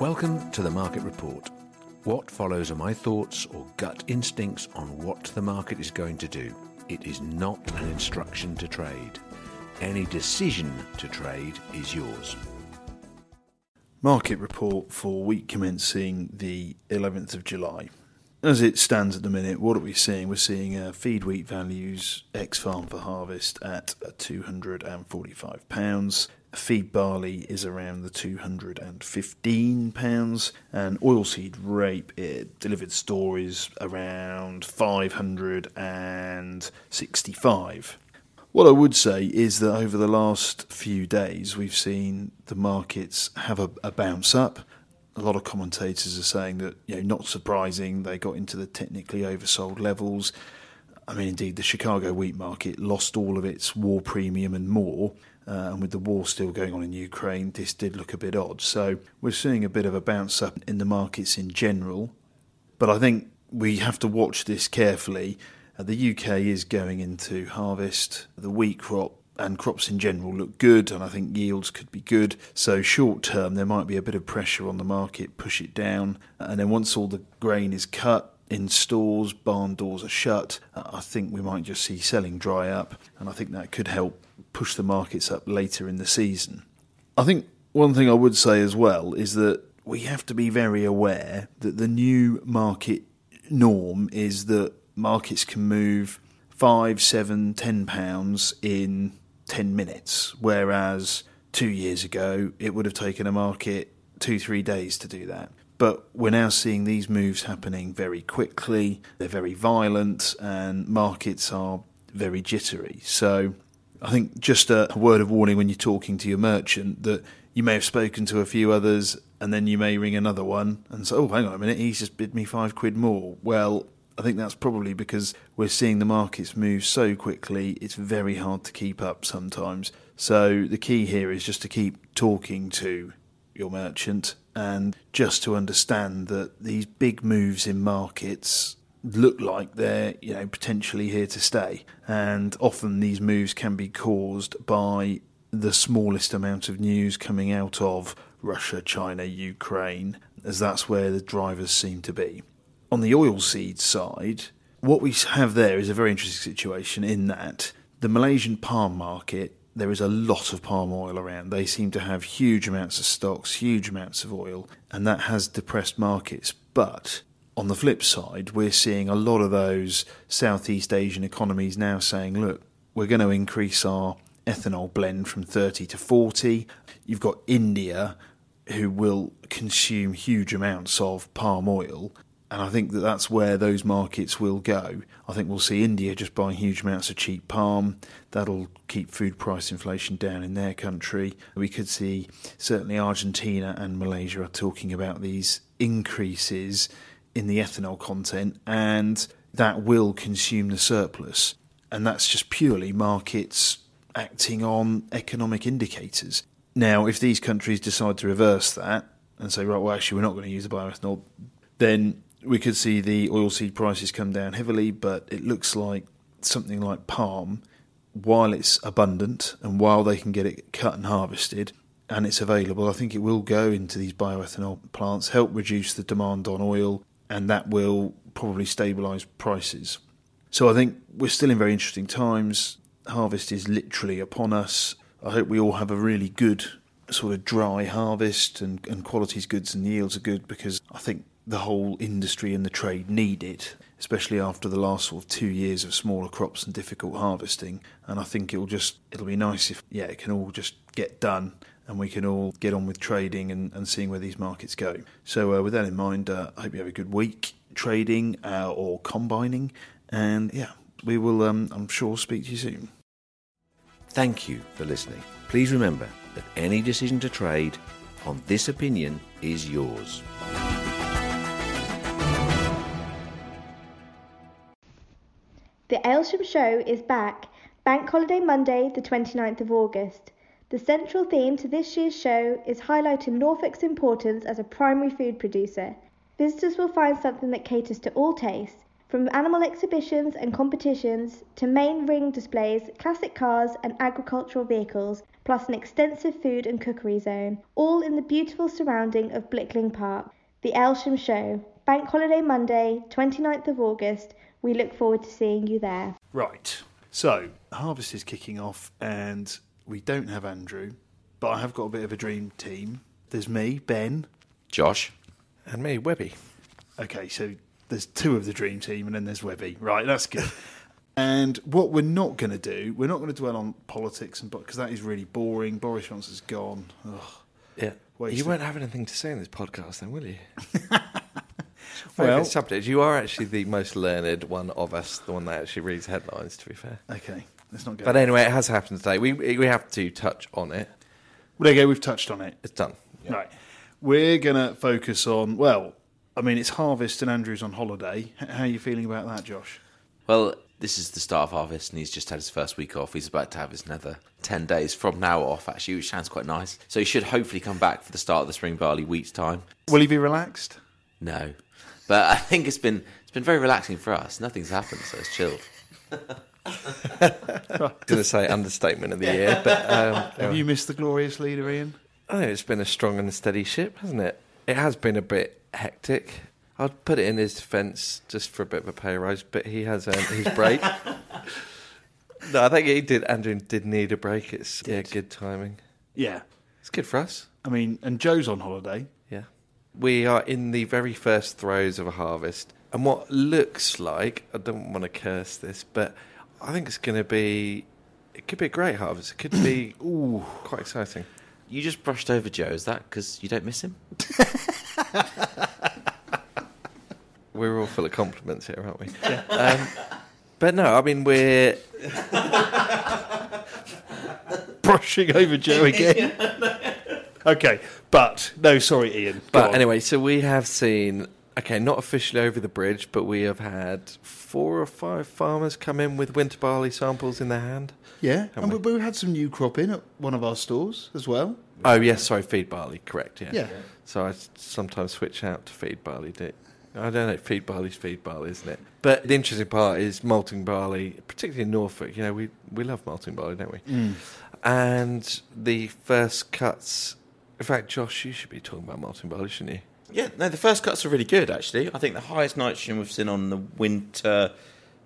Welcome to the Market Report. What follows are my thoughts or gut instincts on what the market is going to do. It is not an instruction to trade. Any decision to trade is yours. Market report for week commencing the 11th of July. As it stands at the minute, what are we seeing? We're seeing uh, feed wheat values ex farm for harvest at £245. Feed barley is around the £215, and oilseed rape it delivered store is around 565 what I would say is that over the last few days, we've seen the markets have a, a, bounce up. A lot of commentators are saying that, you know, not surprising, they got into the technically oversold levels. I mean, indeed, the Chicago wheat market lost all of its war premium and more. Uh, and with the war still going on in Ukraine, this did look a bit odd. So we're seeing a bit of a bounce up in the markets in general. But I think we have to watch this carefully uh, the UK is going into harvest. The wheat crop and crops in general look good, and I think yields could be good. So, short term, there might be a bit of pressure on the market, push it down. And then, once all the grain is cut in stores, barn doors are shut, I think we might just see selling dry up, and I think that could help push the markets up later in the season. I think one thing I would say as well is that we have to be very aware that the new market norm is that markets can move five, seven, ten pounds in ten minutes, whereas two years ago it would have taken a market two, three days to do that. But we're now seeing these moves happening very quickly, they're very violent, and markets are very jittery. So I think just a word of warning when you're talking to your merchant that you may have spoken to a few others and then you may ring another one and say, oh, hang on a minute, he's just bid me five quid more. Well, I think that's probably because we're seeing the markets move so quickly, it's very hard to keep up sometimes. So the key here is just to keep talking to your merchant and just to understand that these big moves in markets look like they're you know potentially here to stay. And often these moves can be caused by the smallest amount of news coming out of Russia, China, Ukraine as that's where the drivers seem to be. On the oilseed side, what we have there is a very interesting situation in that the Malaysian palm market, there is a lot of palm oil around. They seem to have huge amounts of stocks, huge amounts of oil, and that has depressed markets. But on the flip side, we're seeing a lot of those Southeast Asian economies now saying, look, we're going to increase our ethanol blend from 30 to 40. You've got India, who will consume huge amounts of palm oil and I think that that's where those markets will go. I think we'll see India just buying huge amounts of cheap palm. That'll keep food price inflation down in their country. We could see certainly Argentina and Malaysia are talking about these increases in the ethanol content, and that will consume the surplus. And that's just purely markets acting on economic indicators. Now, if these countries decide to reverse that and say, right, well, actually, we're not going to use the bioethanol, then we could see the oilseed prices come down heavily, but it looks like something like palm, while it's abundant and while they can get it cut and harvested and it's available, I think it will go into these bioethanol plants, help reduce the demand on oil, and that will probably stabilise prices. So I think we're still in very interesting times. Harvest is literally upon us. I hope we all have a really good sort of dry harvest and, and quality's goods and yields are good because I think the whole industry and the trade need it, especially after the last sort of two years of smaller crops and difficult harvesting. And I think it'll just it'll be nice if yeah it can all just get done and we can all get on with trading and, and seeing where these markets go. So uh, with that in mind, uh, I hope you have a good week trading uh, or combining, and yeah, we will um, I'm sure speak to you soon. Thank you for listening. Please remember that any decision to trade on This Opinion is Yours. The Aylsham Show is back, Bank Holiday Monday, the 29th of August. The central theme to this year's show is highlighting Norfolk's importance as a primary food producer. Visitors will find something that caters to all tastes, from animal exhibitions and competitions to main ring displays, classic cars, and agricultural vehicles, plus an extensive food and cookery zone, all in the beautiful surrounding of Blickling Park. The Aylsham Show, Bank Holiday Monday, 29th of August. We look forward to seeing you there. Right. So, harvest is kicking off, and we don't have Andrew, but I have got a bit of a dream team. There's me, Ben. Josh. And me, Webby. Okay, so there's two of the dream team, and then there's Webby. Right, that's good. and what we're not going to do, we're not going to dwell on politics and because that is really boring. Boris Johnson's gone. Ugh. Yeah. Wasted. You won't have anything to say in this podcast, then, will you? Well- well, subject. You are actually the most learned one of us, the one that actually reads headlines. To be fair, Okay, let's not go. but anyway, it has happened today. We we have to touch on it. well, there you go. We've touched on it. It's done. Right. We're going to focus on, well, I mean, it's harvest and Andrew's on holiday. H- How are you feeling about that, Josh? Well, this is the start of harvest, and he's just had his first week off. He's about to have his another 10 days from now off, actually, which sounds quite nice. So he should hopefully come back for the start of the spring barley wheat time. Will he be relaxed? No. But I think it's been it's been very relaxing for us. Nothing's happened, so it's chilled. going to say understatement of the year, but um, Have you missed the glorious leader, Ian? I think it's been a strong and steady ship, hasn't it? It has been a bit hectic. I'd put it in his defence just for a bit of a pay rise, but he has earned his break. no, I think he did. Andrew did need a break. It's yeah, Did. good timing. Yeah. It's good for us. I mean, and Joe's on holiday. Yeah. We are in the very first throes of a harvest. And what looks like, I don't want to curse this, but I think it's going to be, it could be a great harvest. It could be ooh, quite exciting. You just brushed over Joe, is that because you don't miss him? We're all full of compliments here, aren't we? Um, but no, I mean, we're, Brushing over Joe again. Okay, but, no, sorry, Ian. Go but on. anyway, so we have seen, okay, not officially over the bridge, but we have had four or five farmers come in with winter barley samples in their hand. Yeah, and we? we, we had some new crop in at one of our stores as well. Oh, yes, sorry, feed barley, correct, yeah. Yeah. So I sometimes switch out to feed barley. Do I don't know. Feed barley's feed barley, isn't it? But the interesting part is malting barley, particularly in Norfolk. You know, we we love malting barley, don't we? Mm. And the first cuts. In fact, Josh, you should be talking about malting barley, shouldn't you? Yeah, no, the first cuts are really good, actually. I think the highest nitrogen we've seen on the winter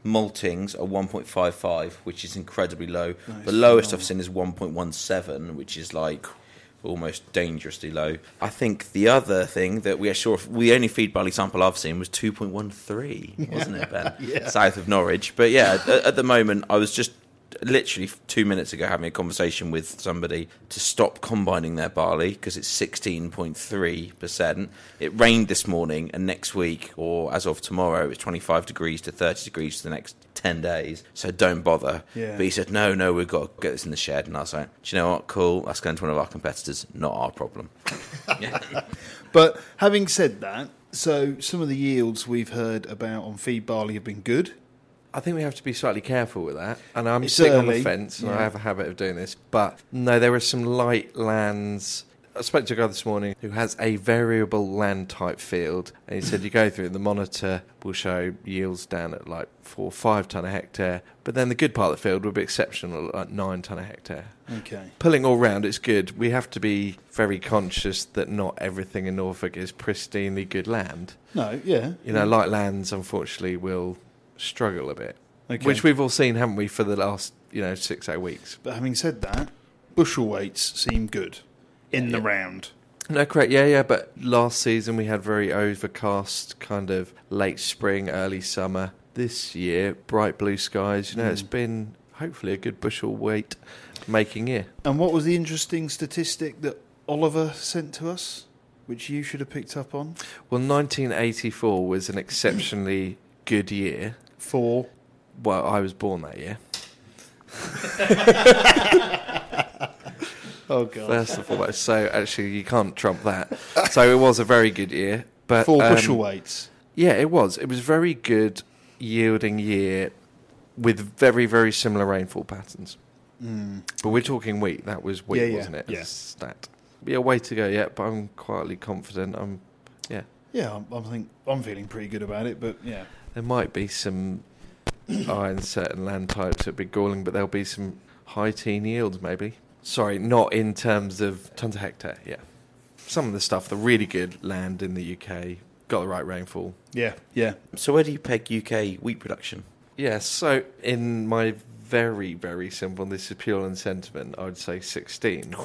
maltings are 1.55, which is incredibly low. The lowest. I've seen is 1.17, which is like almost dangerously low. I think the other thing that we are sure we only feed barley sample I've seen was 2.13, wasn't it, Ben? Yeah. South of Norwich. But yeah, at, at the moment, I was just literally two minutes ago having a conversation with somebody to stop combining their barley because it's 16.3%. It rained this morning, and next week, or as of tomorrow, it's 25 degrees to 30 degrees for the next 10 days. So don't bother. Yeah. But he said, no, no, we've got to get this in the shed. And I was like, do you know what? Cool. That's going to one of our competitors, not our problem. But having said that, so some of the yields we've heard about on feed barley have been good. I think we have to be slightly careful with that. And I'm It's sitting on the fence, and yeah. I have a habit of doing this. But no, there are some light lands. I spoke to a guy this morning who has a variable land type field, and he said you go through it, the monitor will show yields down at like four, five ton a hectare, but then the good part of the field will be exceptional at like nine ton a hectare. Okay. Pulling all round, it's good. We have to be very conscious that not everything in Norfolk is pristinely good land. No, yeah. You know, light lands unfortunately will struggle a bit. Okay. Which we've all seen, haven't we, for the last, you know, six, eight weeks. But having said that, bushel weights seem good in the Yeah. round. No, correct. Yeah, yeah. But last season we had very overcast, kind of late spring, early summer. This year, bright blue skies. You know, it's hmm. been hopefully a good bushel weight making year. And what was the interesting statistic that Oliver sent to us, which you should have picked up on? Well, 1984 was an exceptionally good year. For Well, I was born that year. Oh god. First and foremost. So actually, you can't trump that. So it was a very good year. But Four um, bushel weights. Yeah, it was. It was a very good yielding year with very, very similar rainfall patterns. But we're talking wheat. That was wheat, Mm. Yeah, yeah, wasn't it? yeah. As a stat. Yeah, way to go yet, but I'm quietly confident. I'm, yeah. Yeah, I'm, I think I'm feeling pretty good about it. But yeah, There might be some iron certain land types that'd be galling, but there'll be some high teen yields maybe. Sorry, not in terms of tons a hectare. Yeah, some of the stuff, the really good land in the UK, got the right rainfall. yeah, yeah. So where do you peg UK wheat production? Yeah, so in my very, very simple, and this is pure on sentiment, I would say 16.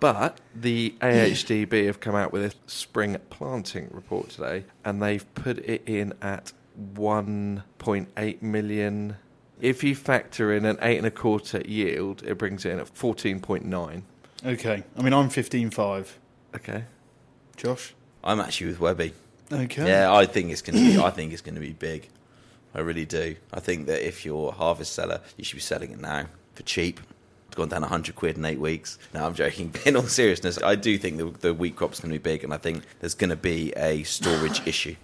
But the AHDB have come out with a spring planting report today, and they've put it in at 1.8 million. If you factor in an eight and a quarter yield, it brings it in at 14.9. Okay. I mean, I'm 15.5. Okay. Josh. I'm actually with Webby. Okay. Yeah, I think it's going to be. I think it's going to be big. I really do. I think that if you're a harvest seller, you should be selling it now for cheap. It's gone down 100 quid in eight weeks. No, I'm joking. In all seriousness, I do think the, the wheat crop's going to be big, and I think there's going to be a storage issue.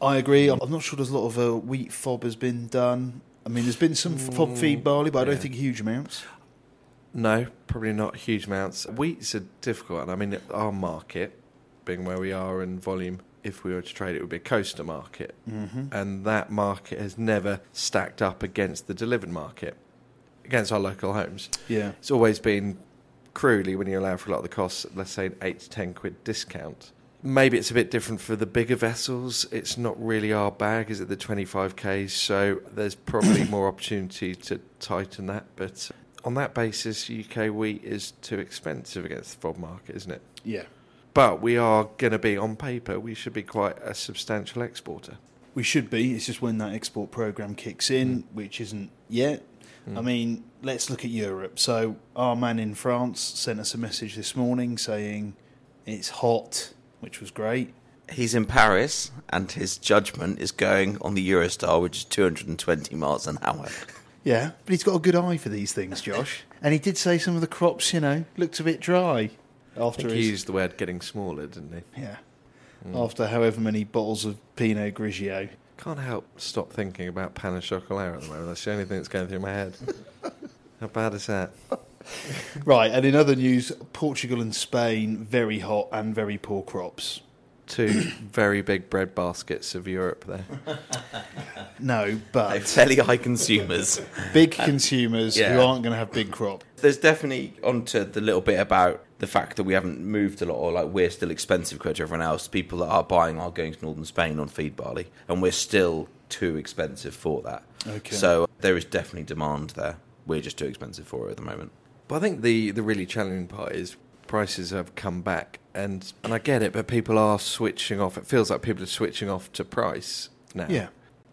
I agree. I'm not sure there's a lot of uh, wheat fob has been done. I mean, there's been some fob feed barley, but I don't yeah. think huge amounts. No, probably not huge amounts. Wheat's a difficult one. I mean, our market, being where we are in volume, if we were to trade it, would be a coaster market. Mm-hmm. And that market has never stacked up against the delivered market, against our local homes. Yeah. It's always been crudely, when you allow for a lot of the costs, let's say an 8 to 10 quid discount. Maybe it's a bit different for the bigger vessels. It's not really our bag, is it the 25Ks? So there's probably more opportunity to tighten that. But on that basis, UK wheat is too expensive against the FOB market, isn't it? Yeah. But we are going to be, on paper, we should be quite a substantial exporter. We should be. It's just when that export program kicks in, mm. which isn't yet. Mm. I mean, let's look at Europe. So, our man in France sent us a message this morning saying it's hot, which was great. He's in Paris, and his judgment is going on the Eurostar, which is 220 miles an hour. Yeah, but he's got a good eye for these things, Josh. and he did say some of the crops, you know, looked a bit dry I after think he his used the word getting smaller, didn't he? yeah, hmm. after however many bottles of Pinot Grigio. Can't help stop thinking about pan and chocolat at the moment. That's the only thing that's going through my head. How bad is that? Right, and in other news, Portugal and Spain very hot and very poor crops. Two very big bread baskets of Europe there. No, They're but fairly high consumers. big consumers who aren't going to have big crop. There's definitely onto the little bit about the fact that we haven't moved a lot, or like we're still expensive compared to everyone else. People that are buying are going to northern Spain on feed barley, and we're still too expensive for that. Okay. So there is definitely demand there. We're just too expensive for it at the moment. But I think the, the really challenging part is prices have come back, and, and I get it, but people are switching off. It feels like people are switching off to price now. Yeah.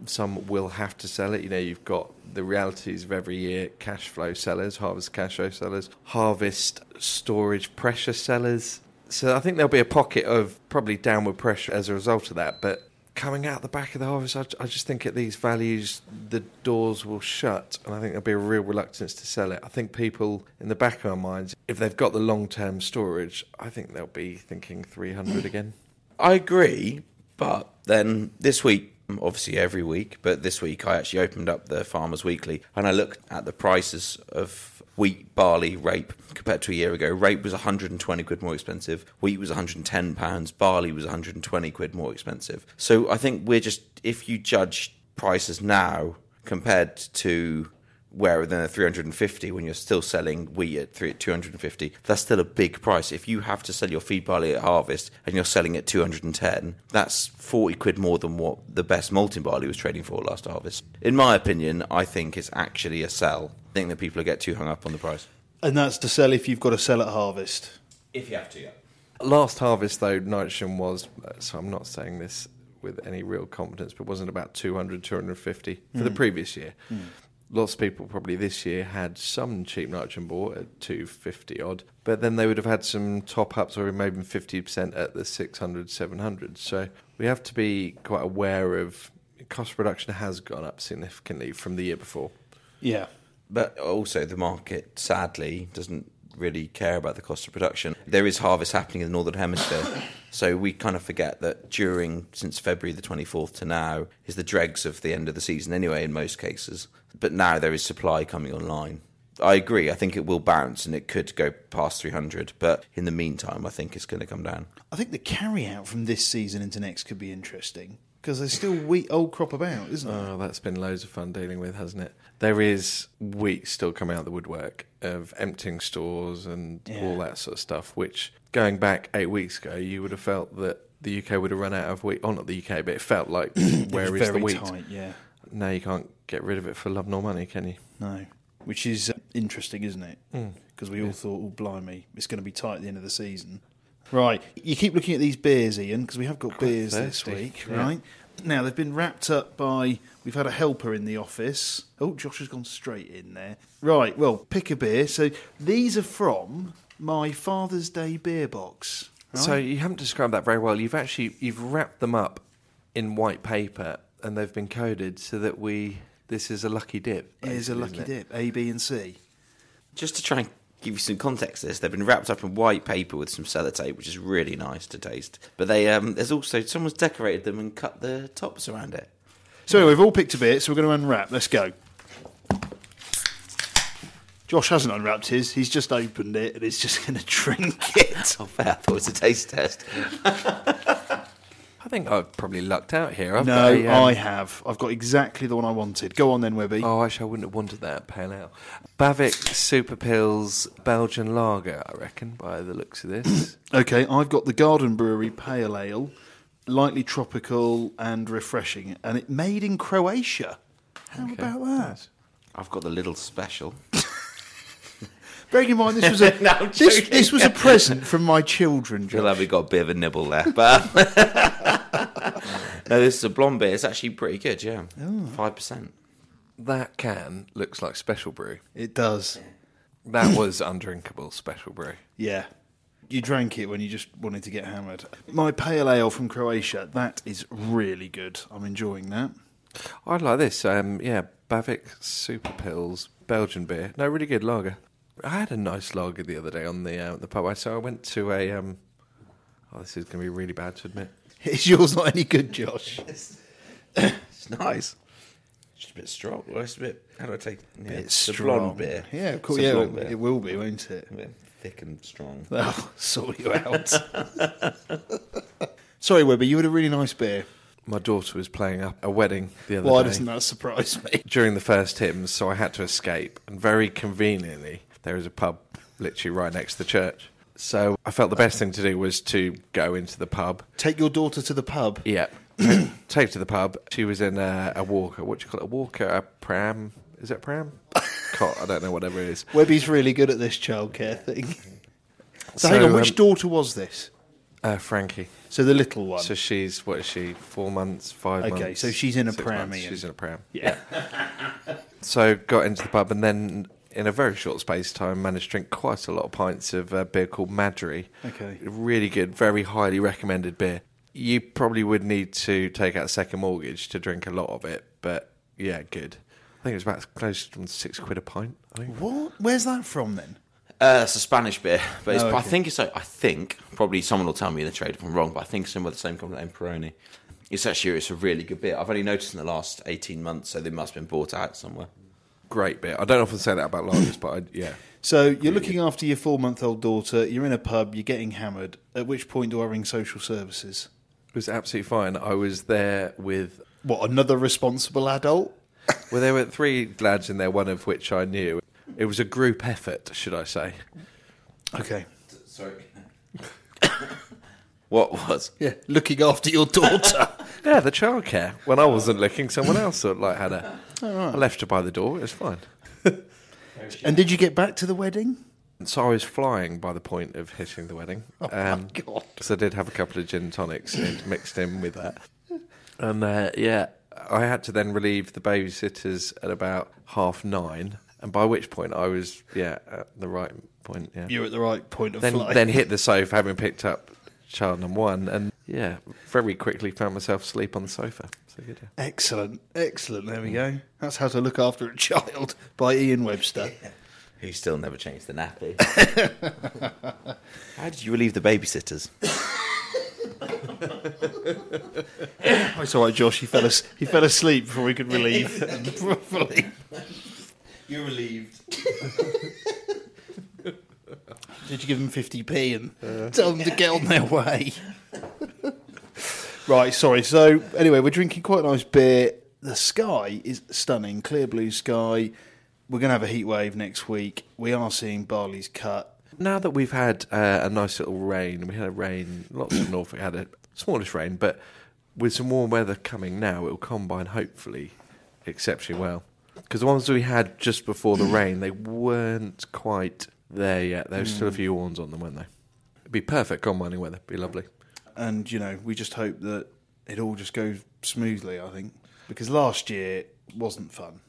Some will have to sell it. You know, you've got the realities of every year cash flow sellers, harvest cash flow sellers, harvest storage pressure sellers. So I think there'll be a pocket of probably downward pressure as a result of that. But coming out the back of the harvest, I, I just think at these values, the doors will shut. And I think there'll be a real reluctance to sell it. I think people in the back of our minds, if they've got the long term storage, I think they'll be thinking 300 again. I agree, but then this week, obviously every week, but this week I actually opened up the Farmers Weekly and I looked at the prices of wheat, barley, rape compared to a year ago. Rape was 120 quid more expensive, wheat was 110 pounds, barley was 120 quid more expensive. So I think we're just if you judge prices now compared to where then 350 when you're still selling wheat at three- 250 that's still a big price. If you have to sell your feed barley at harvest and you're selling at 210 that's 40 quid more than what the best malting barley was trading for last harvest. In my opinion i think it's actually a sell. I think that people get too hung up on the price. And that's to sell if you've got to sell at harvest. if you have to yeah. Last harvest, though, nitrogen was, uh, so I'm not saying this with any real confidence, but wasn't about 200, 250 for the previous year. Lots of people probably this year had some cheap nitrogen bought at 250 odd, but then they would have had some top ups or maybe 50% at the 600, 700. So we have to be quite aware of cost production has gone up significantly from the year before. Yeah. but also the market sadly doesn't really care about the cost of production. There is harvest happening in the northern hemisphere, so we kind of forget that during since February the twenty fourth to now is the dregs of the end of the season anyway in most cases. But now there is supply coming online. I agree. I think it will bounce and it could go past 300. But in the meantime, I think it's going to come down. I think the carry out from this season into next could be interesting because there's still wheat old crop about, isn't there? Oh, that's been loads of fun dealing with, hasn't it? There is wheat still coming out the woodwork of emptying stores and Yeah. all that sort of stuff, which going back eight weeks ago, you would have felt that the UK would have run out of wheat. Oh, not the UK, but it felt like where is the wheat? tight, yeah. Now you can't get rid of it for love nor money, can you? No, which is uh, interesting, isn't it? Hmm. Because we all thought, oh, blimey, it's going to be tight at the end of the season. Right, you keep looking at these beers, Ian, because we have got Quite beers this week, yeah. right? Now, they've been wrapped up by, we've had a helper in the office. Oh, Josh has gone straight in there. Right, well, pick a beer. So these are from my Father's Day beer box. Right? So you haven't described that very well. You've actually you've wrapped them up in white paper and they've been coded so that we this is a lucky dip. It is a lucky it? dip, A, B, and C. Just to try and give you some context to this, they've been wrapped up in white paper with some sellotape, which is really nice to taste. But they um, there's also someone's decorated them and cut the tops around it. So anyway, we've all picked a bit, so we're going to unwrap. Let's go. Josh hasn't unwrapped his. He's just opened it and he's just going to drink it. Oh, fair. I thought it was a taste test. I think I've probably lucked out here. I've no, got a, um, I have. I've got exactly the one I wanted. Go on then, Webby. Oh, actually, I wouldn't have wanted that pale ale. Bavik Super Pils Belgian Lager, I reckon, by the looks of this. Okay, I've got the Garden Brewery Pale Ale, lightly tropical and refreshing, and it made in Croatia. How Okay, about that? I've got the little special. Bearing in mind, this was a No, this, this was a present from my children. Josh. like we got a bit of a nibble there, but no, this is a blonde beer. It's actually pretty good. Yeah, five percent. That can looks like Special Brew. It does. That was undrinkable Special Brew. Yeah. You drank it when you just wanted to get hammered. My pale ale from Croatia, that is really good. I'm enjoying that. I like this. Um, yeah, Bavik Super Pils Belgian beer. No, really good lager. I had a nice lager the other day on the uh, the pub. So I went to a. Um, oh, this is going to be really bad to admit. Is yours not any good, Josh? It's nice. Just a bit strong. Well, it's a bit. How do I take? Yeah, It's a blonde beer. Yeah, cool. It's a Yeah, blonde it, beer. it will be, won't it? A bit thick and strong. I'll sort you out. Sorry, Webber, you had a really nice beer. My daughter was playing up a wedding the other day. Why day doesn't that surprise me? during the first hymns, so I had to escape. And very conveniently, there is a pub literally right next to the church. So I felt the best thing to do was to go into the pub. Take your daughter to the pub. Yeah, take her to the pub. She was in a, a walker. What do you call it? A walker? A pram? Is it a pram? Cot? I don't know. Whatever it is. Webby's really good at this childcare thing. So, So, hang on, which um, daughter was this? Uh, Frankie. So the little one. So she's what is she? Four months, five Okay, months. so she's in a six pram, months. Ian. She's in a pram. yeah. So got into the pub and then in a very short space of time managed to drink quite a lot of pints of a beer called Madrí. Okay. Really good, very highly recommended beer. You probably would need to take out a second mortgage to drink a lot of it, but yeah, good. I think it was about close to six quid a pint. I think. What? Where's that from then? Uh, it's a Spanish beer, but it's, Oh, I think it's. I think probably someone will tell me in the trade if I'm wrong, but I think it's in with the same company, named Peroni. It's actually it's a really good beer. I've only noticed in the last eighteen months, so they must have been bought out somewhere. Great bit. I don't often say that about lagers, but I, yeah. So you're looking after your four-month-old daughter. You're in a pub. You're getting hammered. At which point do I ring social services? It was absolutely fine. I was there with What? Another responsible adult? Well, there were three lads in there, one of which I knew. It was a group effort, should I say. Okay. Sorry. what was? Yeah, looking after your daughter. Yeah, the childcare. When I wasn't looking, someone else sort of like had a. I left her by the door. It was fine. and did you get back to the wedding? So I was flying by the point of hitting the wedding. Oh Um, my god! So I did have a couple of gin tonics in, mixed in with that. And uh, yeah, I had to then relieve the babysitters at about half nine, and by which point I was yeah at the right point. Yeah. You're at the right point of then flight. then hit the sofa having picked up child number one, and yeah, very quickly found myself asleep on the sofa. So good. Yeah. Excellent, excellent. There we go. That's how to look after a child by Ian Webster. Who still never changed the nappy. How did you relieve the babysitters? Oh, it's all right, Josh. He fell, as- he fell asleep before we could relieve properly. You're relieved. Did you give them 50p and uh. tell them to get on their way? Right, sorry. So, anyway, we're drinking quite a nice beer. The sky is stunning, clear blue sky. We're going to have a heat wave next week. We are seeing barley's cut. Now that we've had uh, a nice little rain, we had a rain, lots of Norfolk had a smallish rain, but with some warm weather coming now, it will combine hopefully exceptionally well. Because the ones we had just before the rain, they weren't quite there yet. There was still a few horns on them, weren't they? It'd be perfect combining weather. Be lovely. And, you know, we just hope that it all just goes smoothly, I think. Because last year wasn't fun.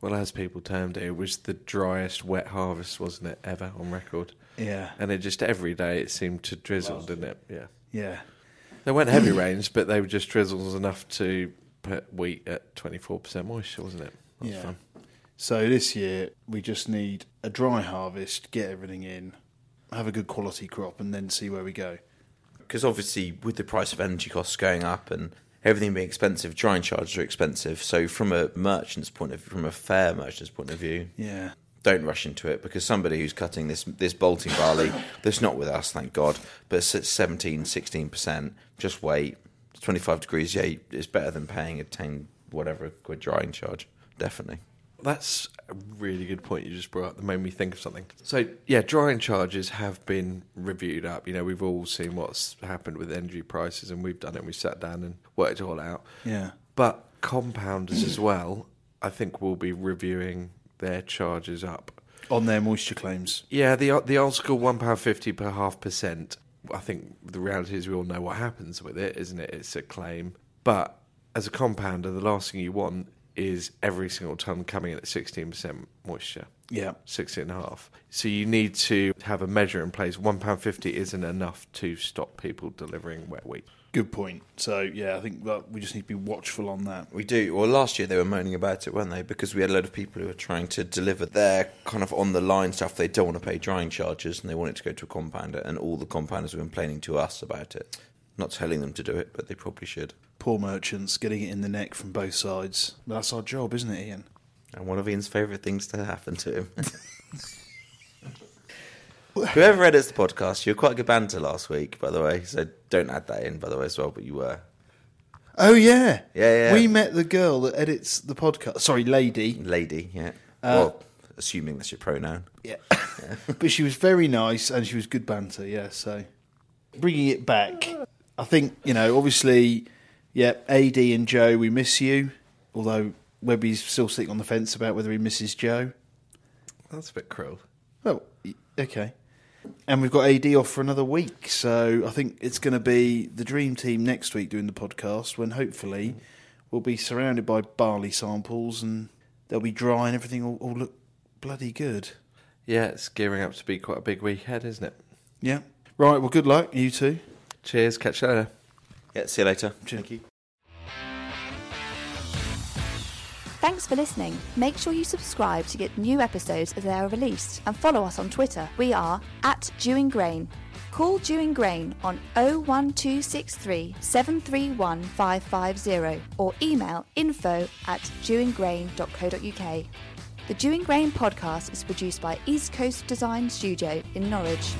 Well, as people termed it, it was the driest wet harvest, wasn't it, ever on record? Yeah. And it just every day it seemed to drizzle, didn't it? Yeah. Yeah. There weren't heavy rains, but they were just drizzles enough to put wheat at 24% moisture, wasn't it? That was Yeah. fun. So this year we just need a dry harvest, get everything in, have a good quality crop, and then see where we go. Because obviously, with the price of energy costs going up and everything being expensive, drying charges are expensive. So, from a merchant's point of view, from a fair merchant's point of view, Yeah. don't rush into it because somebody who's cutting this this bolting barley that's not with us thank god but it's at 17 16% just wait 25 degrees yeah it's better than paying a 10 whatever quid drying charge definitely That's a really good point you just brought up that made me think of something. So, yeah, drying charges have been reviewed up. You know, we've all seen what's happened with energy prices and we've done it. We sat down and worked it all out. Yeah. But compounders as well, I think will be reviewing their charges up. On their moisture claims. Yeah, the the old school one pound fifty per half percent. I think the reality is we all know what happens with it, isn't it? It's a claim, but as a compounder, the last thing you want is every single ton coming in at sixteen percent moisture, Yeah. sixteen and a half. So you need to have a measure in place. One pound fifty isn't enough to stop people delivering wet wheat. Good point. So yeah, I think that we just need to be watchful on that. we do well last year they were moaning about it weren't they because we had a lot of people who were trying to deliver their kind of on the line stuff they don't want to pay drying charges and they want it to go to a compounder and all the compounders were complaining to us about it not telling them to do it but they probably should Poor merchants getting it in the neck from both sides. But that's our job, isn't it, Ian? And one of Ian's favourite things to happen to him. Whoever edits the podcast, you were quite a good banter last week, by the way. So don't add that in, by the way, as well. But you were. Oh yeah. Yeah, yeah. We met the girl that edits the podcast. Sorry, lady. Lady, yeah. Uh, well, assuming that's your pronoun. Yeah. but she was very nice and she was good banter, yeah. So bringing it back, I think, you know, obviously, yeah, AD and Joe, we miss you. Although Webby's still sitting on the fence about whether he misses Joe. That's a bit cruel. Well, okay. And we've got AD off for another week. So I think it's going to be the dream team next week doing the podcast when hopefully we'll be surrounded by barley samples and they'll be dry and everything will, will look bloody good. Yeah, it's gearing up to be quite a big week ahead, isn't it? Yeah. Right. Well, good luck, you two. Cheers, catch you later. Yeah, see you later. Thank you. Thanks for listening. Make sure you subscribe to get new episodes as they are released and follow us on Twitter. We are at Dewing Grain. Call Dewing Grain on 01263 731 550 or email info at dewingrain.co.uk. The Dewing Grain podcast is produced by East Coast Design Studio in Norwich.